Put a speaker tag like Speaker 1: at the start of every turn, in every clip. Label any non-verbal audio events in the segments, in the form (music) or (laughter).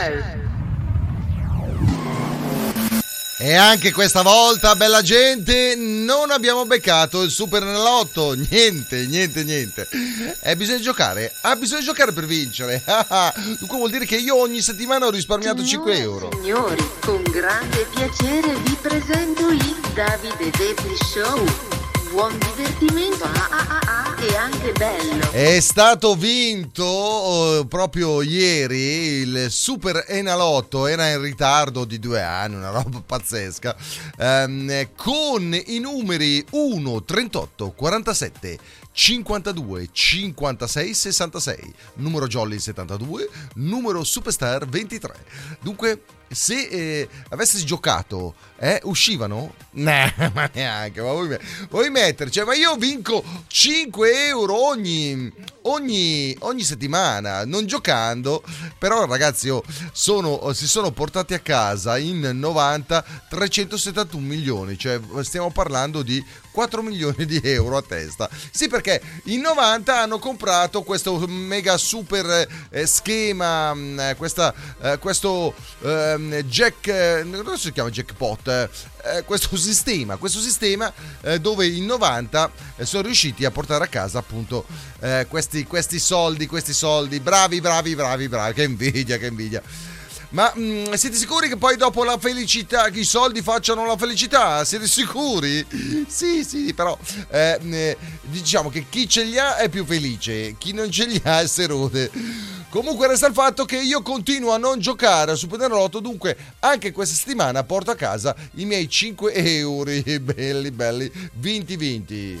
Speaker 1: show.
Speaker 2: E anche questa volta, bella gente, non abbiamo beccato il Super Nellotto. Niente, niente, niente. E bisogna giocare. Ah, bisogna giocare per vincere. (laughs) Dunque vuol dire che io ogni settimana ho risparmiato 5 euro.
Speaker 3: Signori, con grande piacere vi presento il Davide Debbie Show. Buon divertimento ah, ah, ah, ah, anche bello.
Speaker 2: È stato vinto eh, proprio ieri il Super Enalotto, era in ritardo di due anni, una roba (laughs) pazzesca, ehm, con i numeri 1, 38, 47, 52 56 66 numero Jolly 72 numero Superstar 23 dunque se eh, avessi giocato eh, uscivano? (laughs) No, ma neanche ma vuoi, vuoi metterci cioè, ma io vinco 5 euro ogni, ogni, ogni settimana non giocando però ragazzi oh, sono, si sono portati a casa in 90 371 milioni cioè stiamo parlando di 4 milioni di euro a testa. Sì, perché in 90 hanno comprato questo mega super eh, schema, mm, questa, eh, questo ehm, jack, eh, non si chiama jackpot, eh, questo (laughs) sistema, questo sistema eh, dove in 90 eh, sono riusciti a portare a casa appunto questi, questi soldi, questi soldi, bravi, bravi, bravi, bravi, che invidia, che invidia. Ma mh, mm, siete sicuri che poi dopo la felicità, che i soldi facciano la felicità? Siete sicuri? Sì, sì, però eh, diciamo che chi ce li ha è più felice, chi non ce li ha si rode. Comunque resta il fatto che io continuo a non giocare a Superenalotto, dunque anche questa settimana porto a casa i miei 5 euro, (laughs) belli belli, vinti vinti.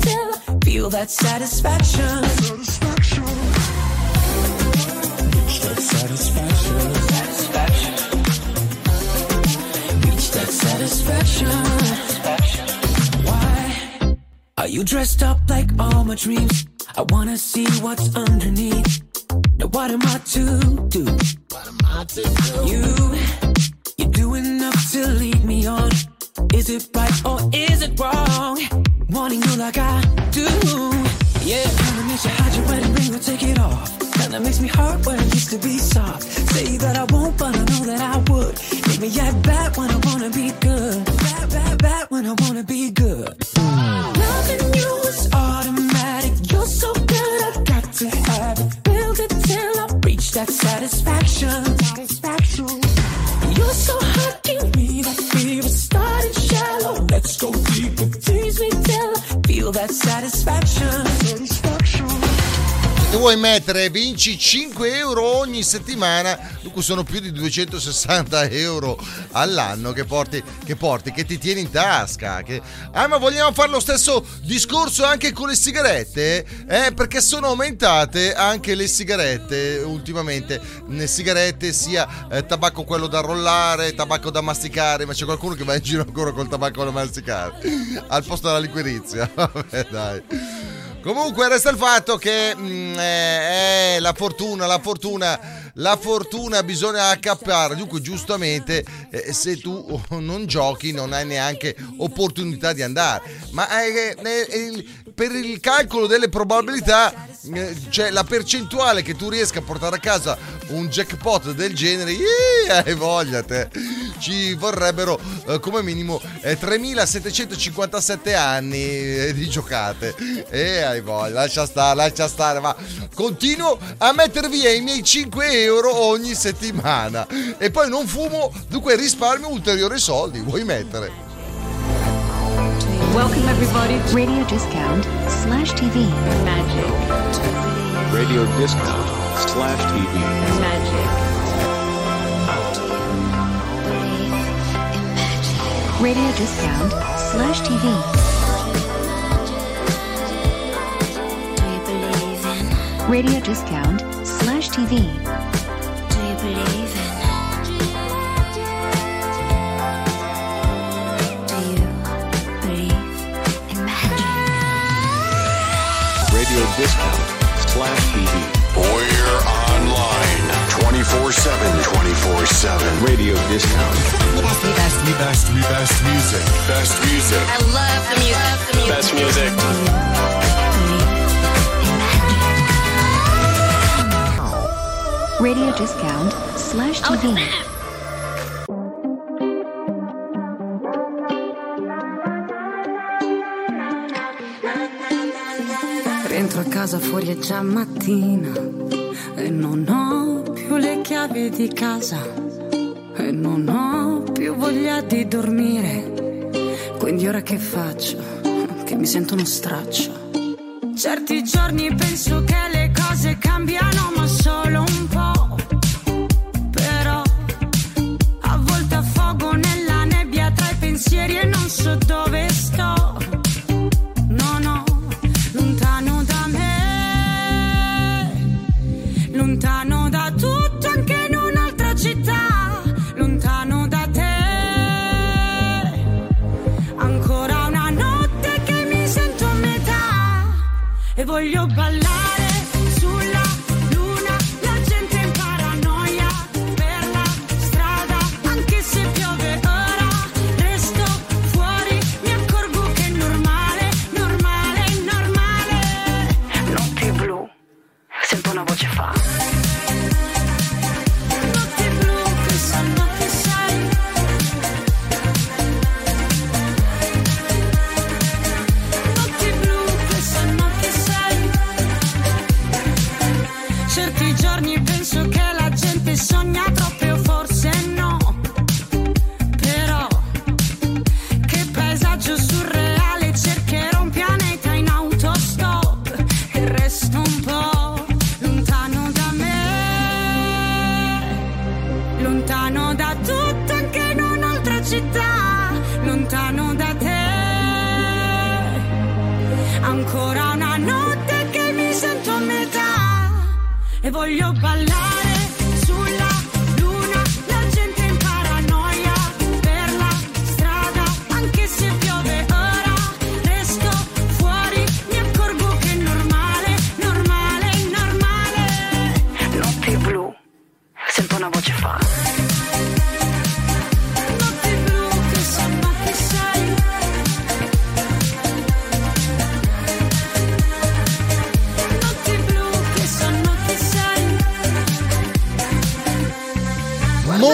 Speaker 4: feel that satisfaction. Satisfaction. Reach that satisfaction. Satisfaction. Reach that satisfaction. Why are you dressed up like all my dreams? I wanna see what's underneath. Now what am I to do? What am I to do? You, you do enough to lead me on. Is it right or is it wrong? Wanting you like I do. Yeah, kinda makes you hide your wedding ring or take it off. Kinda makes me hurt when it used to be soft. Say that I won't, but I know that I would. Make me act bad when I wanna be good. Bad, bad, bad when I wanna be good. Loving you is automatic. You're so good, I've got to have it. Build it till I reach that satisfaction. Satisfaction. You're so hot, give me that fever. Starting shallow, let's go deeper. That satisfaction.
Speaker 2: Se vuoi mettere vinci 5 euro ogni settimana, dunque sono più di 260 euro all'anno che porti, che, porti, che ti tieni in tasca. Che... Ah, ma vogliamo fare lo stesso discorso anche con le sigarette? Eh, perché sono aumentate anche le sigarette ultimamente. Le sigarette sia eh, tabacco quello da rollare, tabacco da masticare, ma c'è qualcuno che va in giro ancora col tabacco da masticare al posto della liquirizia. (laughs) Vabbè, dai. Comunque resta il fatto che mh, eh, eh, la fortuna, la fortuna, la fortuna bisogna accappare. Dunque, giustamente, eh, se tu non giochi, non hai neanche opportunità di andare. Ma eh, eh, per il calcolo delle probabilità, cioè la percentuale che tu riesca a portare a casa un jackpot del genere, hai voglia te. ci vorrebbero eh, come minimo eh, 3757 anni eh, di giocate. E hai voglia, lascia stare, lascia stare, ma continuo a mettere via i miei 5 euro ogni settimana e poi non fumo, dunque risparmio ulteriori soldi. Vuoi mettere?
Speaker 5: Welcome everybody to
Speaker 6: Radio discount slash TV.
Speaker 5: Magic.
Speaker 7: Radio discount slash TV.
Speaker 5: Magic.
Speaker 6: Radio discount slash TV. Radio discount slash TV.
Speaker 7: Discount slash TV.
Speaker 8: We're online 24 7. 24 7.
Speaker 7: Radio discount.
Speaker 8: Best, best, best music. Best music.
Speaker 9: I love the music.
Speaker 8: Best music.
Speaker 6: Radio discount slash TV.
Speaker 10: Oh, casa fuori è già mattina e non ho più le chiavi di casa e non ho più voglia di dormire. Quindi ora che faccio? Che mi sento uno straccio. Certi giorni penso che le cose cambiano ma solo un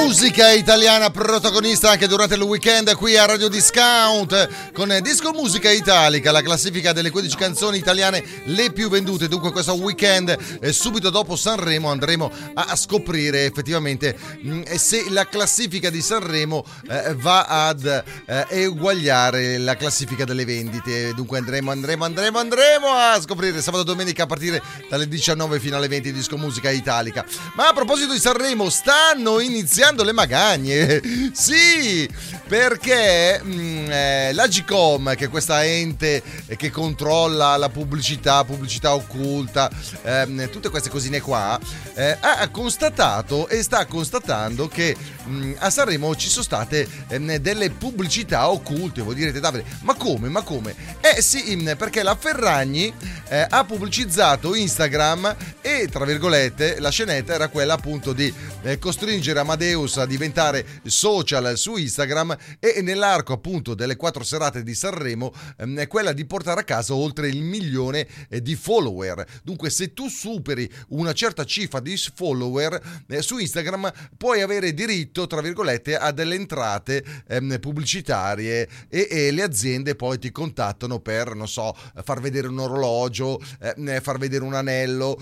Speaker 2: Musica italiana protagonista anche durante il weekend qui a Radio Discount con Disco Musica Italica, la classifica delle 15 canzoni italiane le più vendute. Dunque questo weekend, eh, subito dopo Sanremo, andremo a, scoprire effettivamente mh, se la classifica di Sanremo eh, va ad eh, eguagliare la classifica delle vendite. Dunque andremo, andremo, andremo, andremo a scoprire sabato domenica a partire dalle 19 fino alle 20 Disco Musica Italica. Ma a proposito di Sanremo, stanno iniziando le magagne. (laughs) Sì, perché mh, eh, l'Agicom, che è questa ente che controlla la pubblicità, pubblicità occulta, ehm, tutte queste cosine qua, eh, ha constatato e sta constatando che mh, a Sanremo ci sono state ehm, delle pubblicità occulte. Voi direte, Davide, ma come? Ma come? Eh sì, mh, perché la Ferragni eh, ha pubblicizzato Instagram e, tra virgolette, la scenetta era quella appunto di eh, costringere Amadeus ad diventare social su Instagram e nell'arco appunto delle quattro serate di Sanremo ehm, è quella di portare a casa oltre il milione eh, di follower. Dunque se tu superi una certa cifra di follower eh, su Instagram puoi avere diritto, tra virgolette, a delle entrate ehm, pubblicitarie e, le aziende poi ti contattano per, non so, far vedere un orologio, eh, far vedere un anello,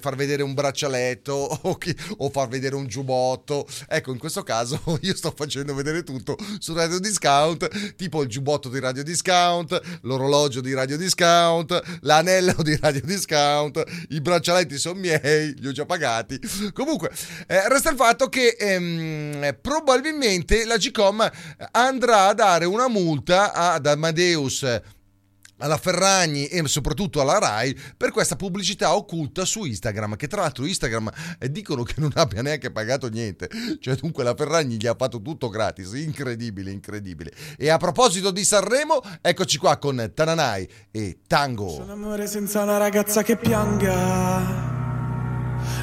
Speaker 2: far vedere un braccialetto (laughs) o far vedere un giubbotto. Ecco, in questo caso (laughs) io sto facendo vedere tutto su Radio Discount, tipo il giubbotto di Radio Discount, l'orologio di Radio Discount, l'anello di Radio Discount, i braccialetti sono miei, li ho già pagati. Comunque, eh, resta il fatto che ehm, probabilmente la GCOM andrà a dare una multa ad Amadeus alla Ferragni e soprattutto alla Rai per questa pubblicità occulta su Instagram che tra l'altro Instagram eh, dicono che non abbia neanche pagato niente. Cioè dunque la Ferragni gli ha fatto tutto gratis. Incredibile incredibile. E a proposito di Sanremo eccoci qua con Tananai e Tango.
Speaker 11: Sono amore senza una ragazza che pianga.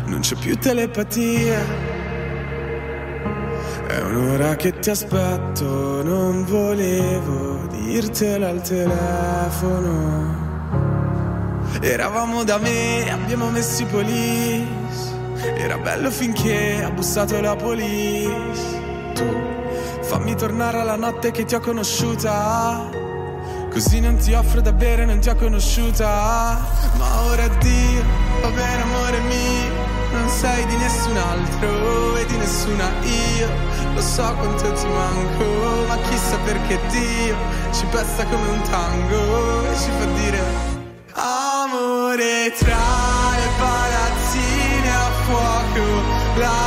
Speaker 11: Non c'è più telepatia. È un'ora che ti aspetto, non volevo dirtelo al telefono. Eravamo da me, abbiamo messo i police. Era bello finché ha bussato la police. Tu fammi tornare alla notte che ti ho conosciuta. Così non ti offro da bere, non ti ho conosciuta. Ma ora addio, va bene amore mio. Non sei di nessun altro e di nessuna io Lo so quanto ti manco Ma chissà perché Dio Ci pesta come un tango E ci fa dire Amore tra le palazzine a fuoco La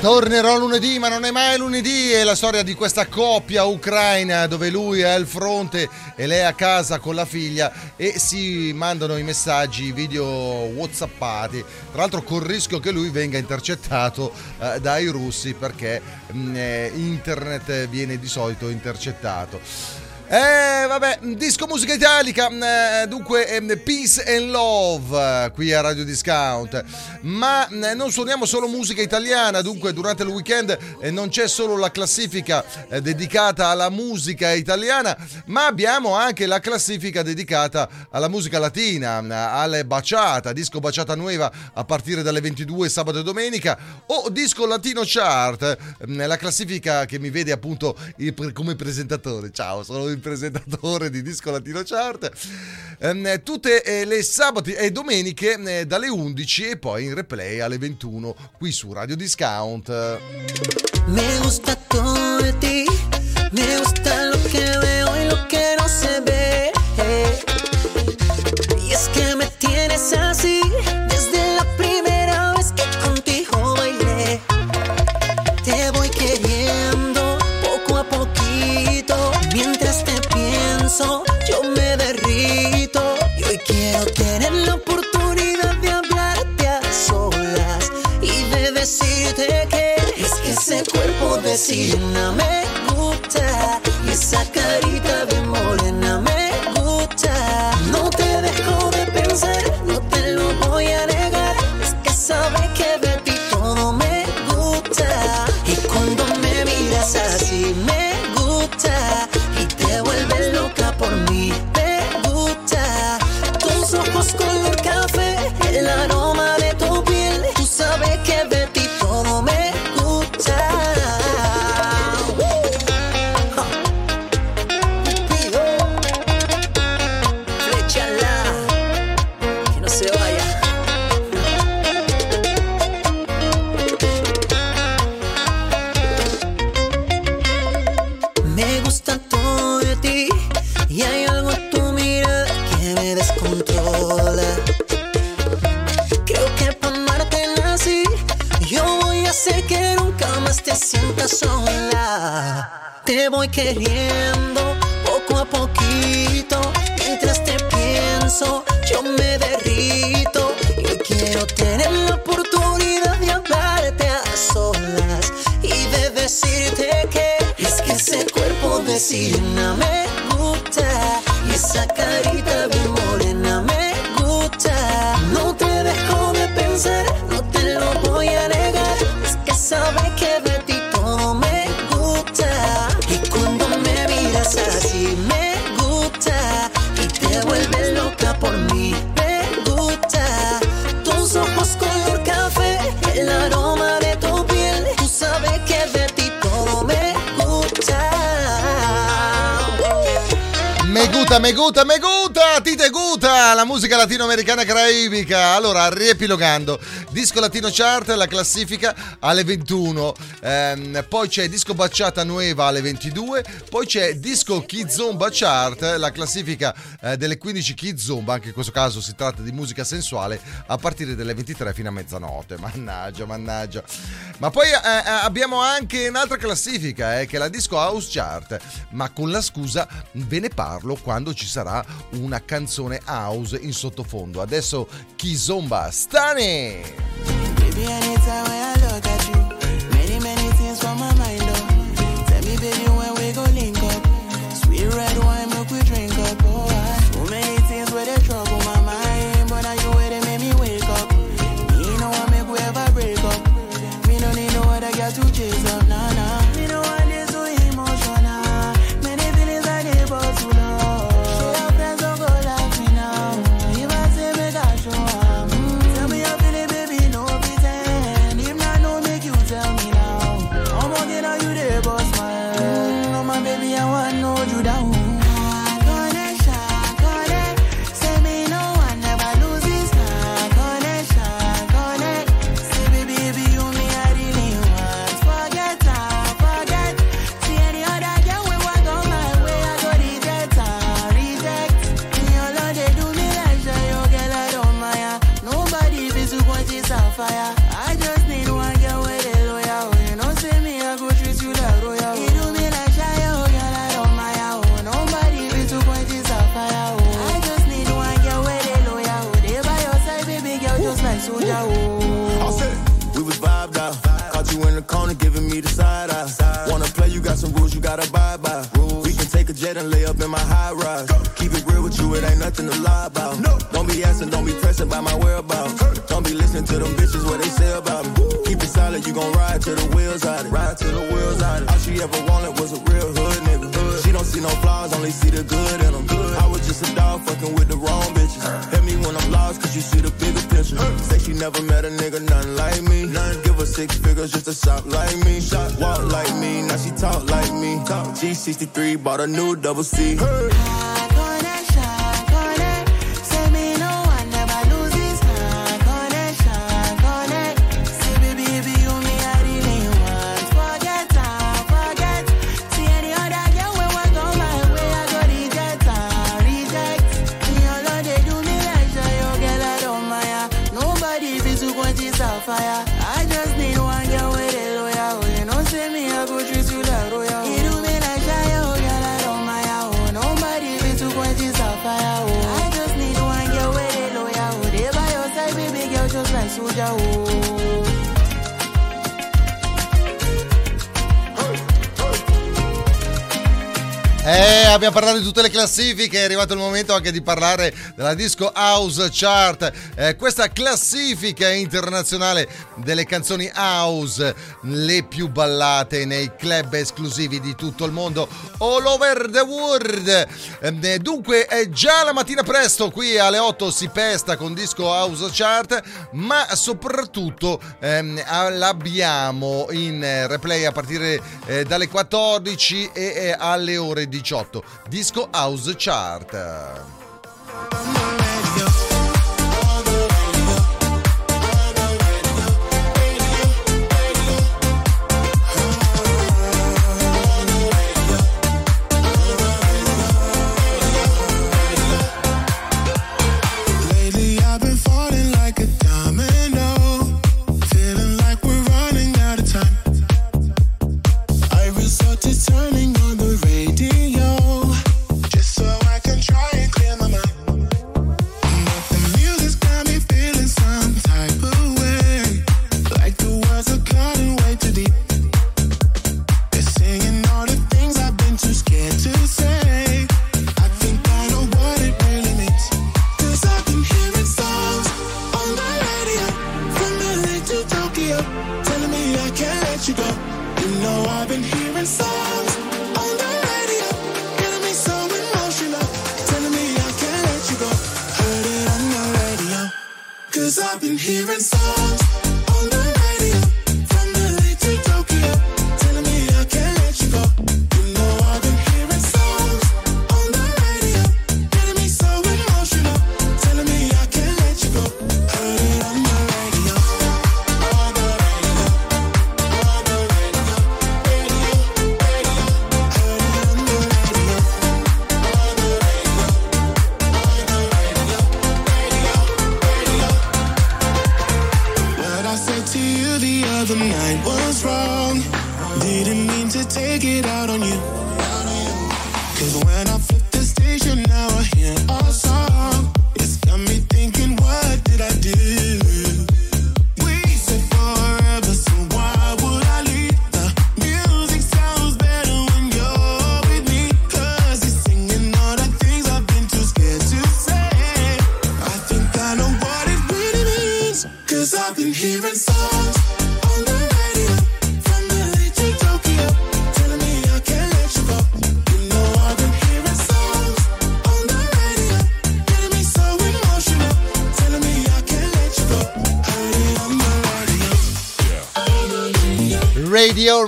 Speaker 11: Tornerò lunedì, ma non è mai lunedì.
Speaker 2: È la storia di questa coppia ucraina dove lui è al fronte e lei è a casa con la figlia e si mandano i messaggi, video whatsappati. Tra l'altro col rischio che lui venga intercettato eh, dai russi perché mh, eh, internet viene di solito intercettato. Eh, vabbè, disco musica italica, eh, dunque eh, Peace and Love eh, qui a Radio Discount, ma eh, non suoniamo solo musica italiana, dunque durante il weekend eh, non c'è solo la classifica dedicata alla musica italiana, ma abbiamo anche la classifica dedicata alla musica latina, alle baciata, disco baciata nuova a partire dalle 22 sabato e domenica o disco latino chart, la classifica che mi vede appunto come presentatore, ciao, sono il presentatore di Disco Latino Chart. Ehm, tutte eh, le sabati e domeniche eh, dalle 11 e poi in replay alle 21 qui su Radio Discount.
Speaker 12: Me gusta todo de ti, me gusta lo que veo y lo que no se ve. Y es que me tienes así. así no me gusta y esa carita de Meguta, Meguta, me
Speaker 2: Guta, la musica latinoamericana caraibica. Allora, riepilogando, disco latino chart, la classifica alle 21 ehm, poi c'è Disco Bacciata Nueva alle 22, poi c'è Disco Kizomba Chart, la classifica eh, delle 15 Kizomba, anche in questo caso si tratta di musica sensuale, a partire dalle 23 fino a mezzanotte, (laughs) mannaggia, mannaggia. Ma poi eh, eh, abbiamo anche un'altra classifica, eh, che è la Disco House Chart, ma con la scusa ve ne parlo quando ci sarà una canzone house in sottofondo. Adesso Kizomba, Stani!
Speaker 13: Baby,
Speaker 14: it, you gon' ride to the wheels out it. Ride to the wheels out it. All she ever wanted was a real hood nigga. Hood. She don't see no flaws, only see the good in them. Good. I was just a dog fucking with the wrong bitches. Uh. Hit me when I'm lost, cause you see the bigger picture. Uh. Say she never met a nigga, nothing like me. None give her six figures just to shop like me. Shop, walk like me, now she talk like me. Talk. G63 bought a new double C.
Speaker 13: Hey.
Speaker 2: Eh, abbiamo parlato di tutte le classifiche, è arrivato il momento anche di parlare della Disco House Chart, eh, questa classifica internazionale delle canzoni house, le più ballate nei club esclusivi di tutto il mondo, all over the world. Eh, dunque, è già la mattina presto, qui alle 8 si pesta con Disco House Chart, ma soprattutto ehm, l'abbiamo in replay a partire eh, dalle 14 e eh, alle ore 18. Disco House Chart.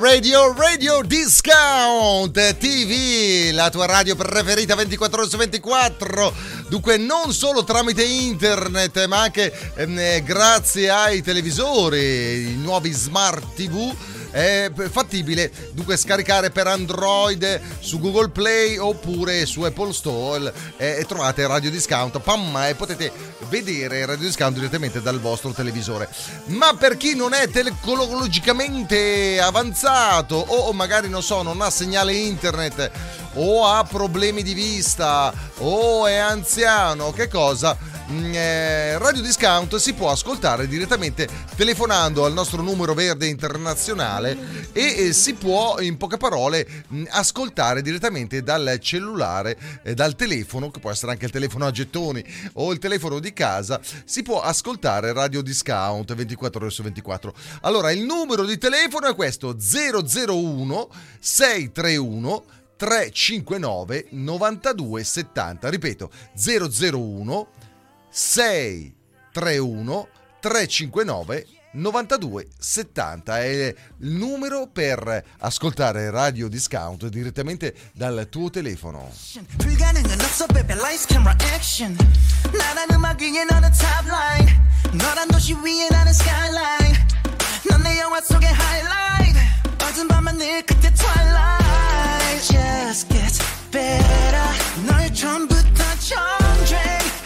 Speaker 15: Radio, radio,
Speaker 2: discount TV, la tua radio preferita 24 ore su 24. Dunque, non solo tramite internet, ma anche eh, grazie ai televisori, i nuovi smart TV. È fattibile dunque scaricare per Android su Google Play oppure su Apple Store eh, e trovate Radio Discount pam, e potete vedere Radio Discount direttamente dal vostro televisore. Ma per chi non è tecnologicamente avanzato o magari non so, non ha segnale internet o ha problemi di vista o è anziano, che cosa? Mm, eh, Radio Discount si può ascoltare direttamente telefonando al nostro numero verde internazionale e si può in poche parole mh, ascoltare direttamente dal cellulare, eh, dal telefono, che può essere anche il telefono a gettoni o il telefono di casa, si può ascoltare Radio Discount 24 ore su 24. Allora il numero di telefono è questo 001 631 359 92 70. Ripeto 001 631 359 92 70 è il numero per ascoltare Radio Discount direttamente dal tuo telefono.
Speaker 16: Action, 어두운 그때 twilight. Just gets better. 널 처음부터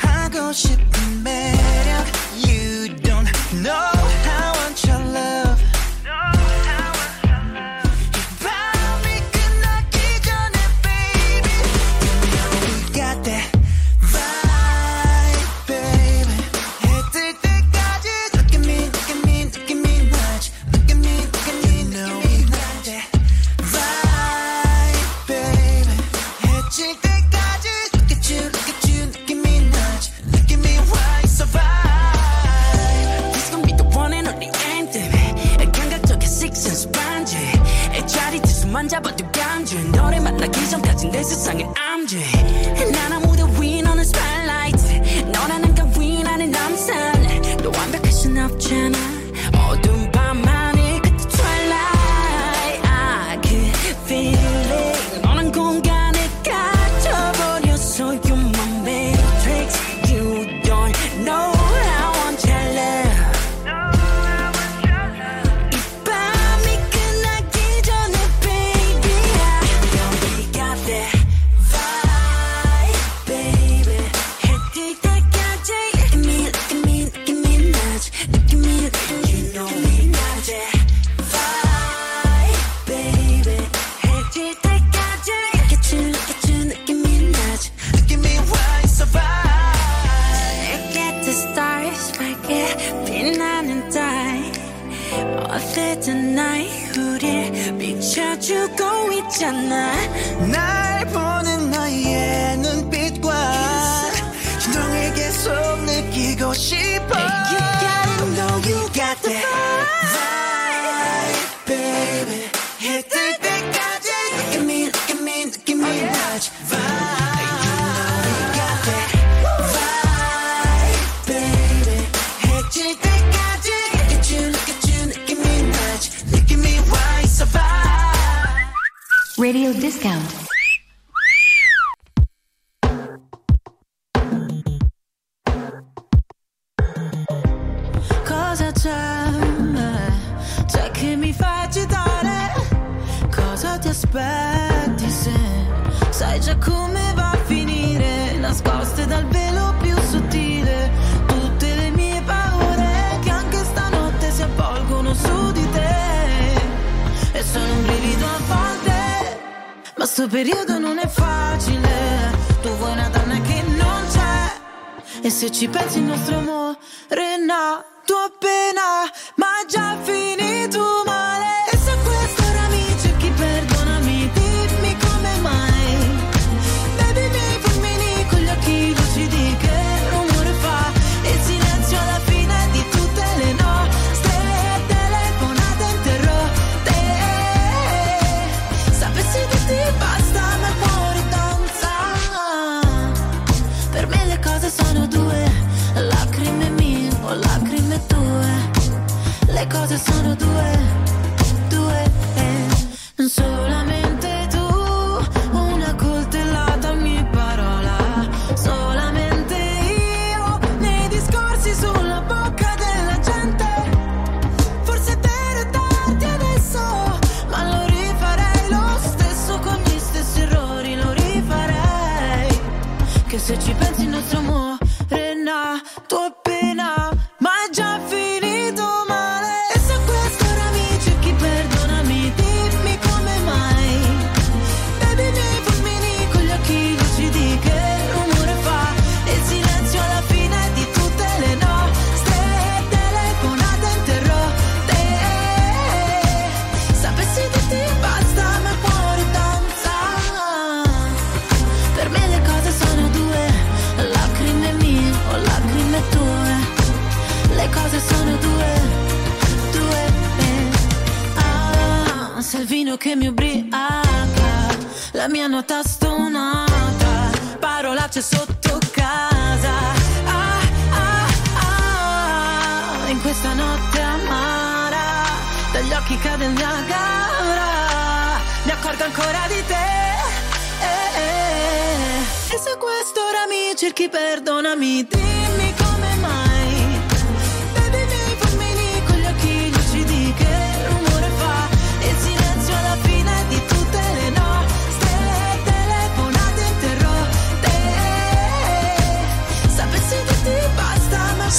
Speaker 16: 전쟁하고 싶은 매력. You don't know
Speaker 17: Scheiße Zange. Ah! tonight. do it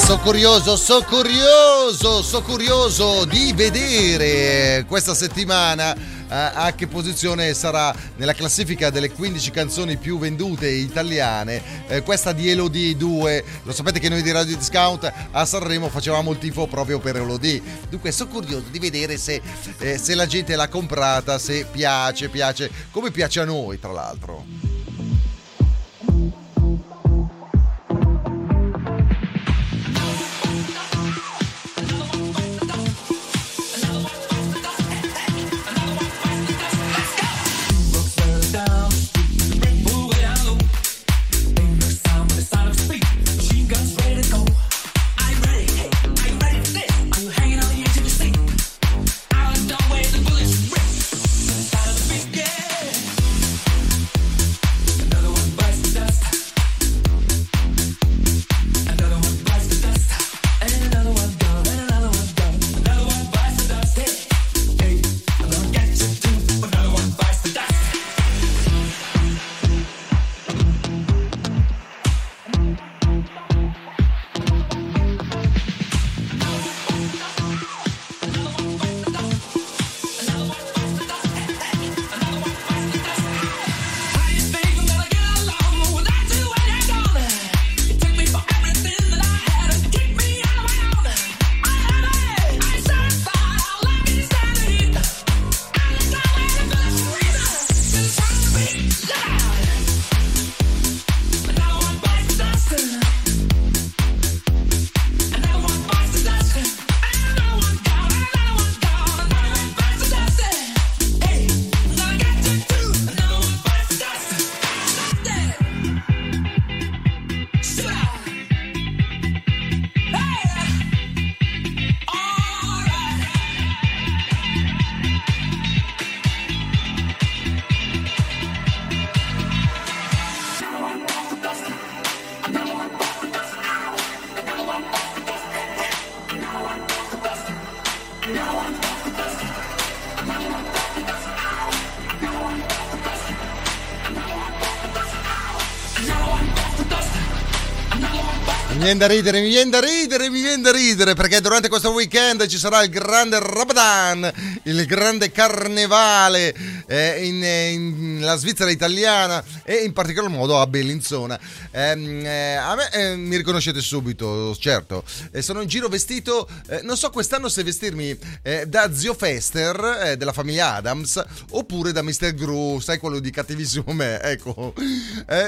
Speaker 2: So curioso, so curioso, so curioso di vedere questa settimana eh, a che posizione sarà nella classifica delle 15 canzoni più vendute italiane eh, questa di Elodie 2 lo sapete che noi di Radio Discount a Sanremo facevamo il tifo proprio per Elodie. Dunque sono curioso di vedere se, eh, se la gente l'ha comprata se piace, piace come piace a noi tra l'altro viene da ridere, mi viene da ridere, mi viene da ridere perché durante questo weekend ci sarà il grande Ramadan, il grande carnevale eh, in, in- la Svizzera italiana e in particolar modo a Bellinzona. Ehm, eh, a me eh, mi riconoscete subito, certo. Eh, sono in giro vestito, eh, non so quest'anno se vestirmi eh, da Zio Fester eh, della famiglia Adams oppure da Mr. Gru, sai quello di cattivissimo me, (laughs) ecco.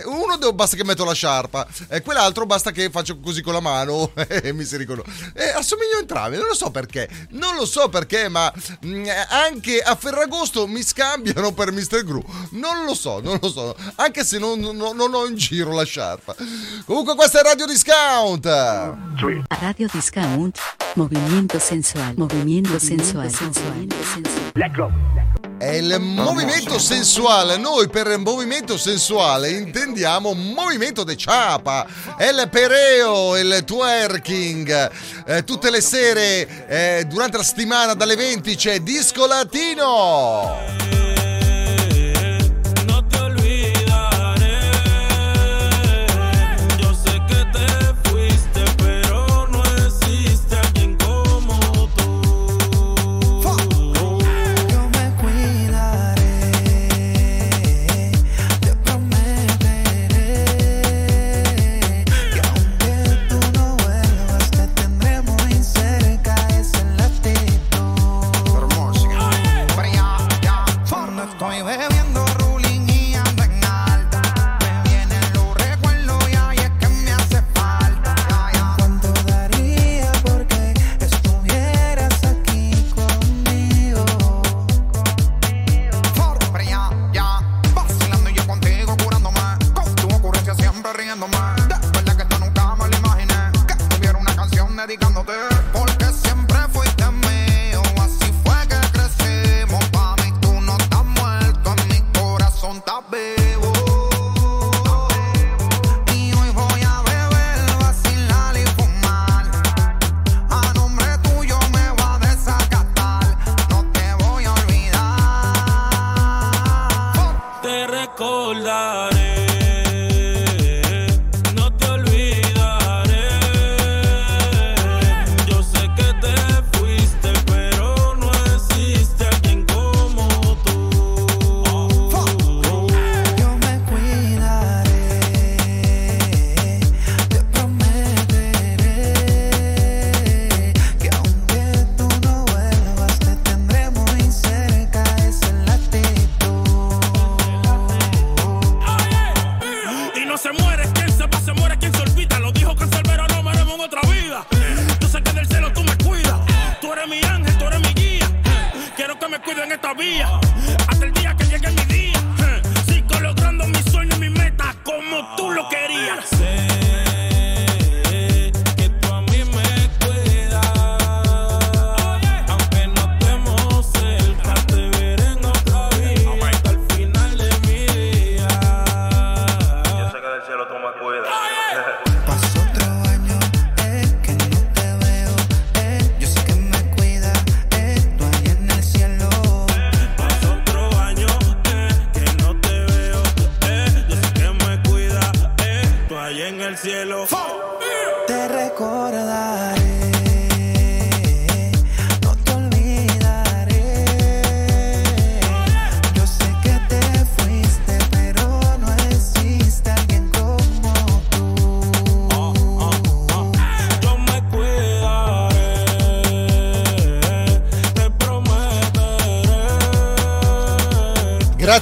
Speaker 2: Uno devo- basta che metto la sciarpa, quell'altro basta che faccio così con la mano (laughs) e mi si riconosce. Assomiglio a entrambi, non lo so perché, non lo so perché, ma mm, anche a Ferragosto mi scambiano per Mr. Gru. Non lo so, non lo so, anche se non, non- non ho in giro la sciarpa. Comunque questa è Radio Discount.
Speaker 6: Radio Discount. Movimiento sensual. Movimiento sensual.
Speaker 2: È il movimento sensuale. Noi per movimento sensuale intendiamo movimento de chapa, il pereo, il twerking. Eh, tutte le sere eh, durante la settimana dalle 20 c'è Disco Latino.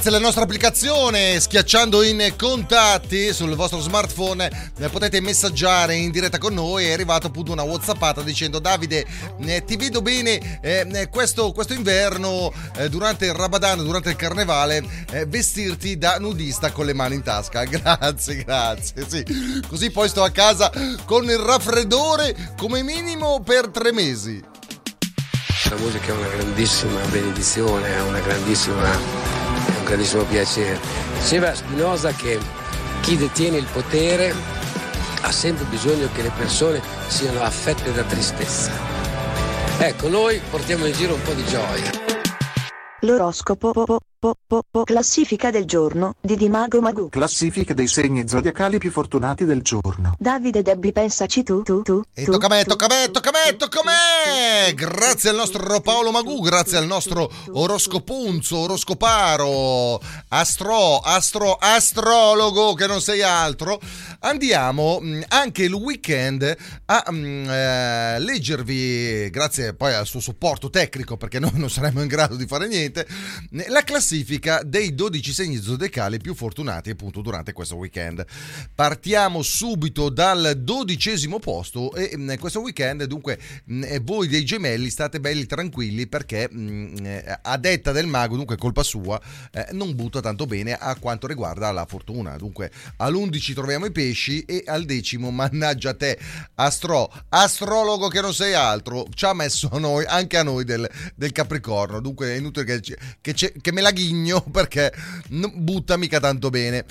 Speaker 2: Grazie alla nostra applicazione, schiacciando in contatti sul vostro smartphone eh, potete messaggiare in diretta con noi. È arrivata appunto una whatsappata dicendo Davide eh, ti vedo bene eh, eh, questo, questo inverno eh, durante il Ramadan, durante il carnevale eh, vestirti da nudista con le mani in tasca. (laughs) Grazie, grazie. Sì. Così poi sto a casa con il raffreddore come minimo per tre mesi.
Speaker 18: La musica è una grandissima benedizione, è una grandissima, grandissimo piacere. Diceva Spinoza che chi detiene il potere ha sempre bisogno che le persone siano affette da tristezza. Ecco, noi portiamo in giro un po' di gioia.
Speaker 19: L'oroscopo po, po, po, classifica del giorno di Dimago Magu.
Speaker 20: Classifica dei segni zodiacali più fortunati del giorno.
Speaker 19: Davide Debbie pensaci tu tu tu.
Speaker 2: E tocca a me, tocca a me, tocca a me, tocca a me! Grazie al nostro Paolo Magù, grazie al nostro oroscopunzo, oroscoparo, astro, astro, astrologo che non sei altro. Andiamo mh, anche il weekend a mh, eh, leggervi, grazie poi al suo supporto tecnico, perché noi non saremmo in grado di fare niente, la classifica dei 12 segni zodiacali più fortunati appunto durante questo weekend. Partiamo subito dal dodicesimo posto e mh, questo weekend dunque eh, voi dei gemelli state belli tranquilli perché mh, eh, a detta del mago, dunque colpa sua, eh, non butta tanto bene a quanto riguarda la fortuna. Dunque all'11 troviamo i pesci e al decimo, mannaggia te, astro, astrologo che non sei altro, ci ha messo noi, anche a noi del, del Capricorno. Dunque è inutile che, che, che me la ghigno (laughs) perché butta mica tanto bene.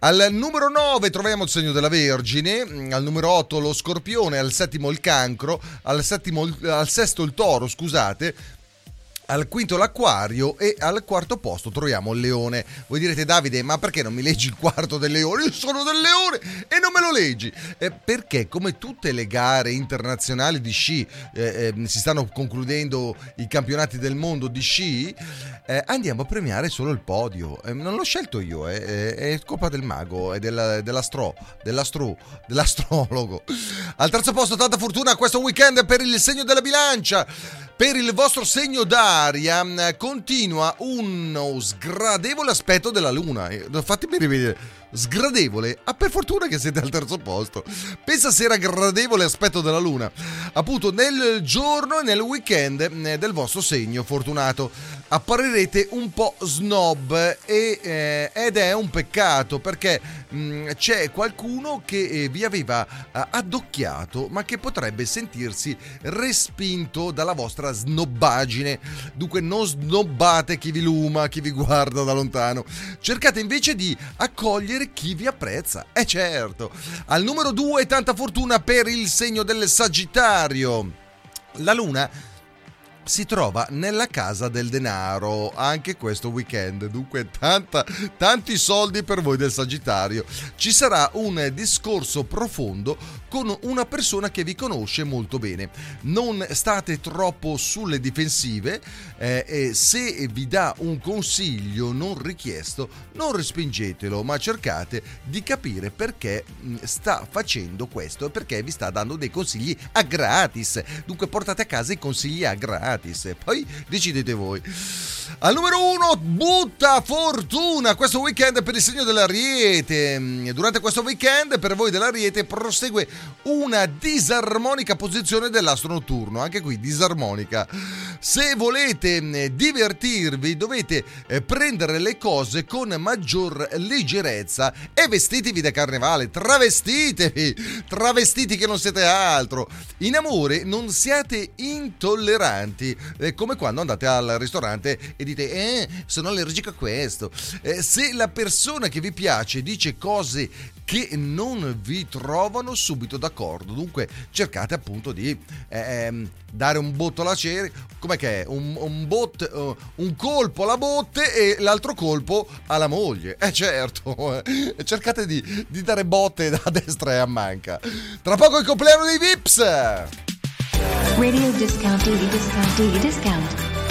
Speaker 2: Al numero 9 troviamo il segno della Vergine, mm, al numero 8 lo Scorpione, al settimo il Cancro, al, settimo, al sesto il Toro, scusate. Al quinto l'acquario e al quarto posto troviamo il leone. Voi direte Davide, ma perché non mi leggi il quarto del leone? Io sono del leone e non me lo leggi. Eh, perché come tutte le gare internazionali di sci eh, eh, si stanno concludendo i campionati del mondo di sci, eh, andiamo a premiare solo il podio. Eh, non l'ho scelto io, eh, è, colpa del mago e della- dell'astro, dell'astro, dell'astrologo. Al terzo posto tanta fortuna questo weekend per il segno della bilancia. Per il vostro segno d'aria mh, continua uno sgradevole aspetto della luna. Eh, Fatemi rivedere. Sgradevole? Ah, per fortuna che siete al terzo posto. Pensa se era gradevole aspetto della luna. Appunto, nel giorno e nel weekend mh, del vostro segno fortunato. Apparirete un po' snob e, eh, ed è un peccato perché mh, c'è qualcuno che eh, vi aveva eh, addocchiato ma che potrebbe sentirsi respinto dalla vostra snobbaggine. Dunque non snobbate chi vi luma, chi vi guarda da lontano. Cercate invece di accogliere chi vi apprezza. E certo. Al numero 2 tanta fortuna per il segno del Sagittario. La luna si trova nella casa del denaro anche questo weekend. Dunque, tanta, tanti soldi per voi del Sagittario. Ci sarà un discorso profondo con una persona che vi conosce molto bene. Non state troppo sulle difensive eh, e se vi dà un consiglio non richiesto, non respingetelo, ma cercate di capire perché mh, sta facendo questo e perché vi sta dando dei consigli a gratis. Dunque portate a casa i consigli a gratis e poi decidete voi. Al numero uno, butta fortuna questo weekend per il segno dell'Ariete. Durante questo weekend per voi dell'Ariete prosegue una disarmonica posizione dell'astro notturno, anche qui disarmonica. Se volete eh, divertirvi dovete eh, prendere le cose con maggior leggerezza e vestitevi da carnevale, travestitevi, travestiti che non siete altro. In amore non siate intolleranti, eh, come quando andate al ristorante e dite eh, sono allergico a questo. Eh, se la persona che vi piace dice cose che non vi trovano subito d'accordo. Dunque cercate appunto di ehm, dare un botto alla cera, com'è che è? Un, un, bot, uh, un colpo alla botte e l'altro colpo alla moglie. Eh certo, eh. cercate di, di dare botte a destra e a manca. Tra poco il compleanno dei Vips!
Speaker 6: Radio discount, daily discount, daily discount.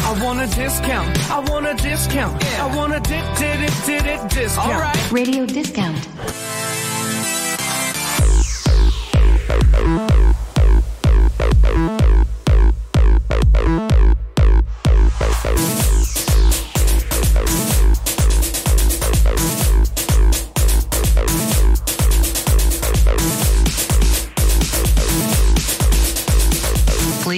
Speaker 4: I want a discount. I want a discount. I want a did did it did it discount. All right.
Speaker 6: Radio discount.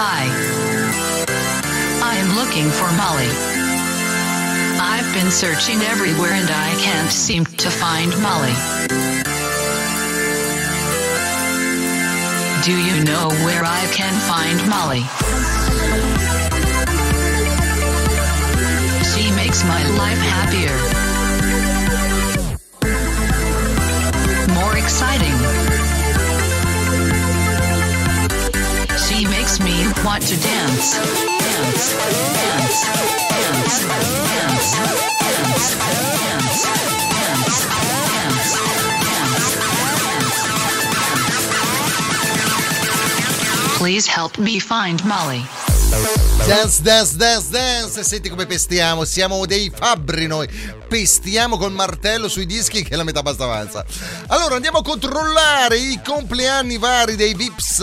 Speaker 1: Hi. I am looking for Molly. I've been searching everywhere and I can't seem to find Molly. Do you know where I can find Molly? She makes my life happier. More exciting. She makes me want to dance, dance, dance, dance, dance, dance, dance, dance, dance, dance. Please help me find Molly.
Speaker 2: Dance, dance, dance, dance. Senti come pestiamo. Siamo dei fabbri noi. Pestiamo col martello sui dischi che la metà basta avanza. Allora andiamo a controllare i compleanni vari dei Vips.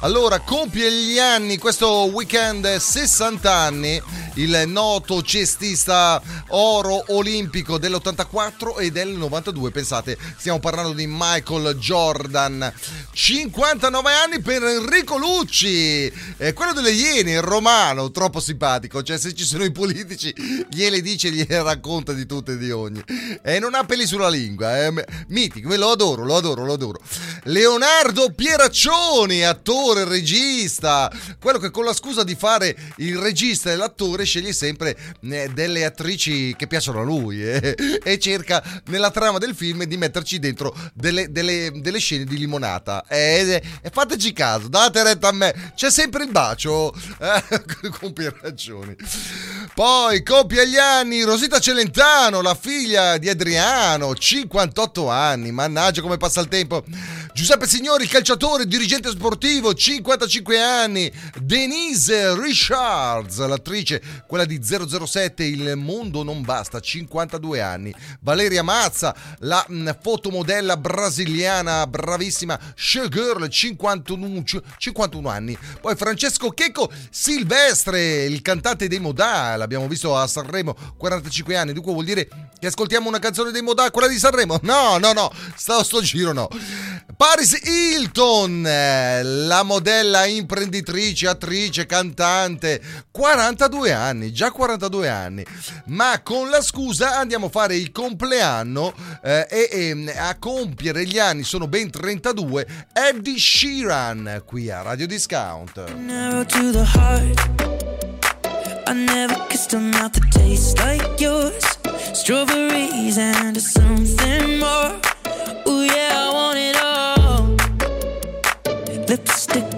Speaker 2: Allora, compie gli anni questo weekend 60 anni il noto cestista oro olimpico dell'84 e del 92. Pensate, stiamo parlando di Michael Jordan. 59 anni per Enrico Lucci, eh, quello delle Iene, il romano, troppo simpatico. Cioè, se ci sono i politici, gliele dice, gliele racconta di tutte e di ogni. E non ha peli sulla lingua, eh. mitico, lo adoro, lo adoro, lo adoro. Leonardo Pieraccioni, attore, regista, quello che con la scusa di fare il regista e l'attore sceglie sempre eh, delle attrici che piacciono a lui eh, e cerca nella trama del film di metterci dentro delle, delle- delle scene di limonata. E, e fateci caso, date retta a me, c'è sempre il bacio eh, (laughs) con Pieraccioni. Poi compie gli anni Rosita Celentano, la figlia di Adriano, 58 anni, mannaggia come passa il tempo. Giuseppe Signori, calciatore, dirigente sportivo, 55 anni. Denise Richards, l'attrice, quella di 007, Il mondo non basta, 52 anni. Valeria Mazza, la mh, fotomodella brasiliana, bravissima, showgirl, 51, 51 anni. Poi Francesco Checco Silvestre, il cantante dei Modà, l'abbiamo visto a Sanremo, 45 anni. Dunque vuol dire che ascoltiamo una canzone dei Modà, quella di Sanremo? No, no, no, sto, sto giro no. throughout Paris Hilton, la modella imprenditrice, attrice, cantante, 42 anni, già 42 anni, ma con la scusa andiamo a fare il compleanno eh, e, e, mm, a compiere gli anni, sono ben 32, Eddie Sheeran qui a Radio Discount.
Speaker 21: I never kissed a mouth that tastes like yours. Strawberries and something more. Ooh, yeah. lipstick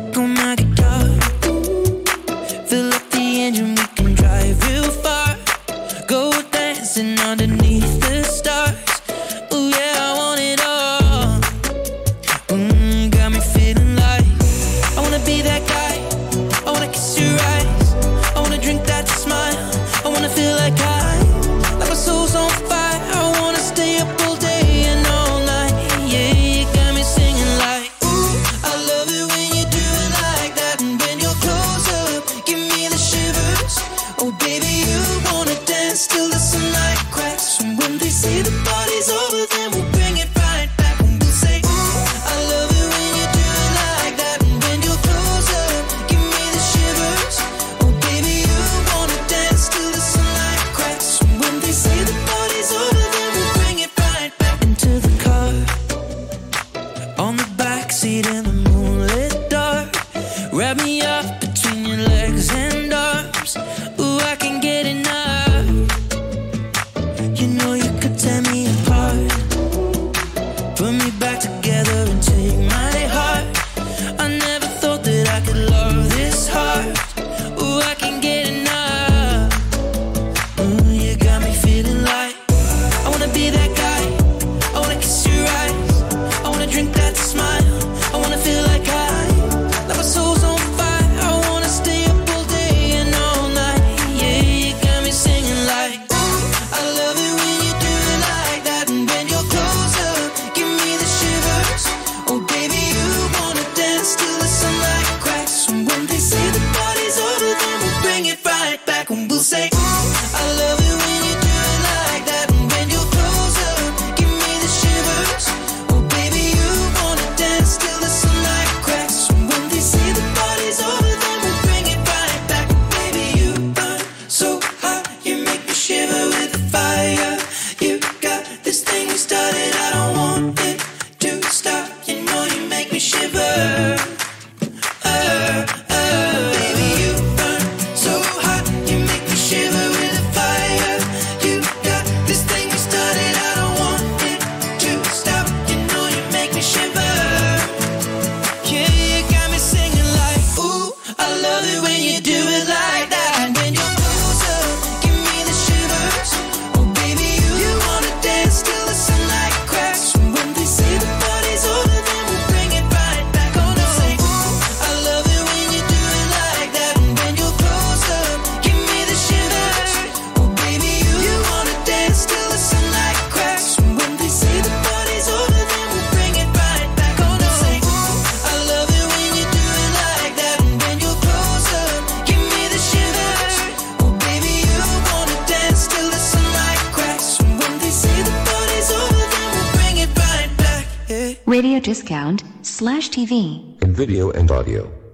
Speaker 21: baby.
Speaker 4: video and audio.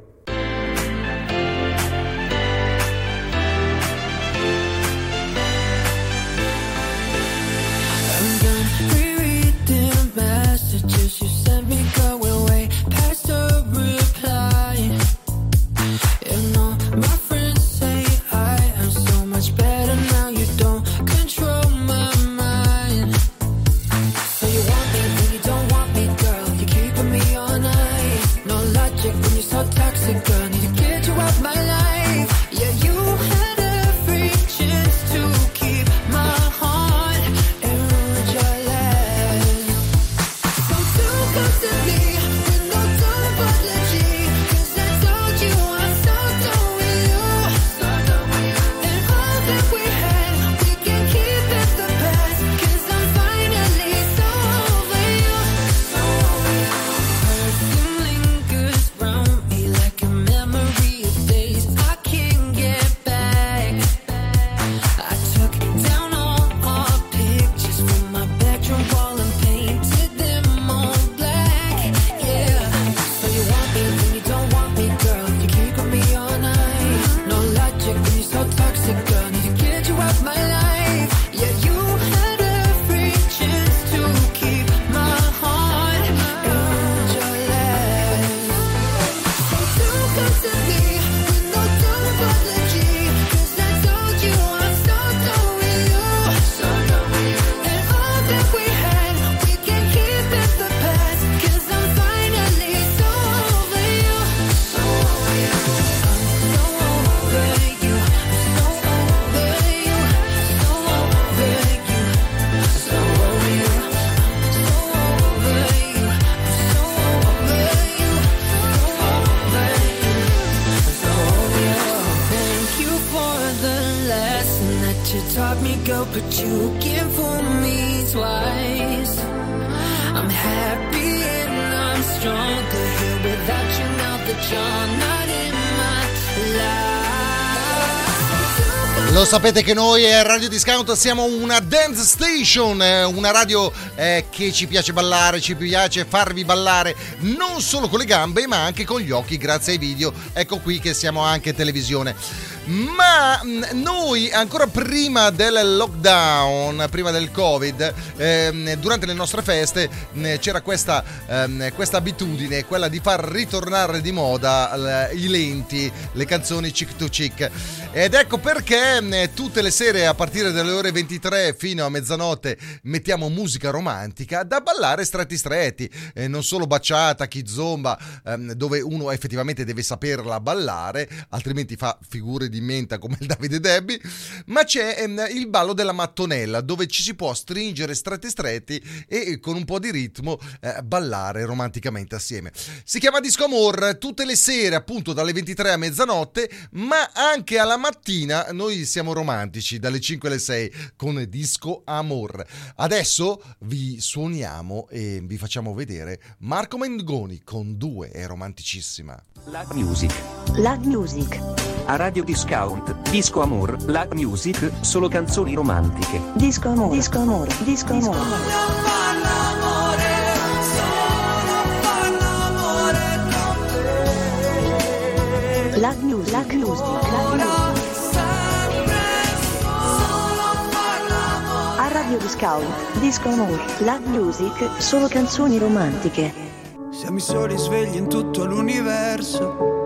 Speaker 2: Sapete che noi a Radio Discount siamo una dance station, eh, una radio eh, che ci piace ballare, ci piace farvi ballare non solo con le gambe ma anche con gli occhi grazie ai video. Ecco qui che siamo anche televisione. Ma mh, noi ancora prima del lockdown, prima del covid, ehm, durante le nostre feste mh, c'era questa, ehm, questa abitudine, quella di far ritornare di moda l- i lenti, le canzoni chick to chick. Ed ecco perché mh, tutte le sere a partire dalle ore 23 fino a mezzanotte mettiamo musica romantica da ballare stretti stretti, eh, non solo baciata, kizomba, ehm, dove uno effettivamente deve saperla ballare, altrimenti fa figure di menta come il Davide Debbie, ma c'è ehm, il ballo della mattonella dove ci si può stringere stretti stretti e con un po' di ritmo eh, ballare romanticamente assieme. Si chiama Disco Amor tutte le sere appunto dalle 23 a mezzanotte, ma anche alla mattina noi siamo romantici dalle 5 alle 6 con Disco Amor. Adesso vi suoniamo e vi facciamo vedere Marco Mengoni con due è romanticissima.
Speaker 22: La Music.
Speaker 19: La Music.
Speaker 22: A Radio Discount, Disco Amor, La Music, solo canzoni romantiche.
Speaker 19: Disco Amor. Disco Amor. Disco Amor. La Music. La Music. A Radio Discount, Disco Amor, La Music, solo canzoni romantiche.
Speaker 17: Siamo i soli svegli in tutto l'universo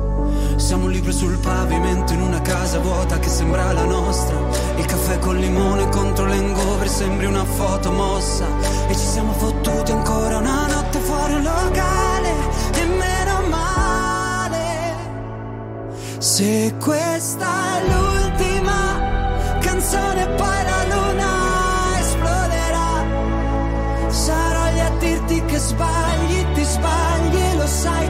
Speaker 17: Siamo libri sul pavimento in una casa vuota che sembra la nostra. Il caffè col limone contro l'engover sembri una foto mossa. E ci siamo fottuti ancora una notte fuori un locale. E meno male. Se questa è l'ultima canzone, poi la luna esploderà. Sarò lì a dirti che sbagli, ti sbagli, lo sai,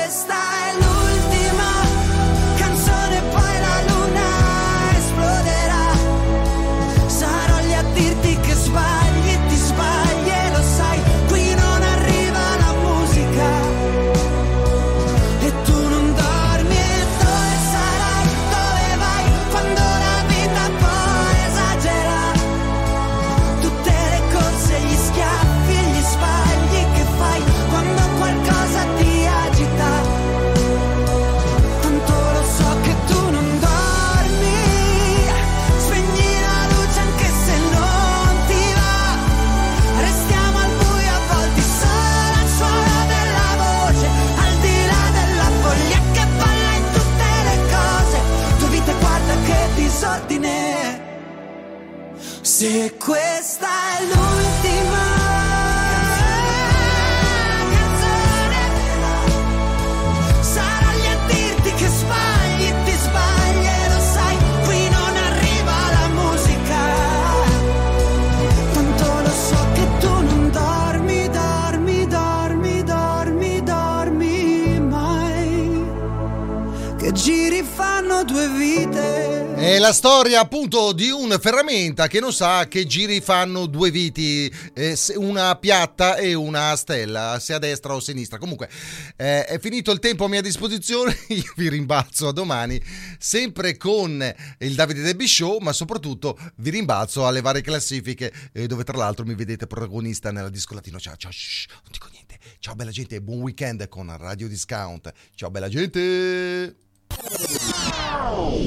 Speaker 2: appunto di un ferramenta che non sa che giri fanno due viti, eh, se- una piatta e una stella, sia a destra o a sinistra. Comunque eh, è finito il tempo a mia disposizione, (laughs) io vi rimbalzo a domani, sempre con il Davide Debbie Show, ma soprattutto vi rimbalzo alle varie classifiche eh, dove tra l'altro mi vedete protagonista nella disco latino. Ciao, ciao, shh, non dico niente. Ciao bella gente buon weekend con Radio Discount. Ciao bella gente.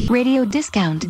Speaker 6: Radio discount.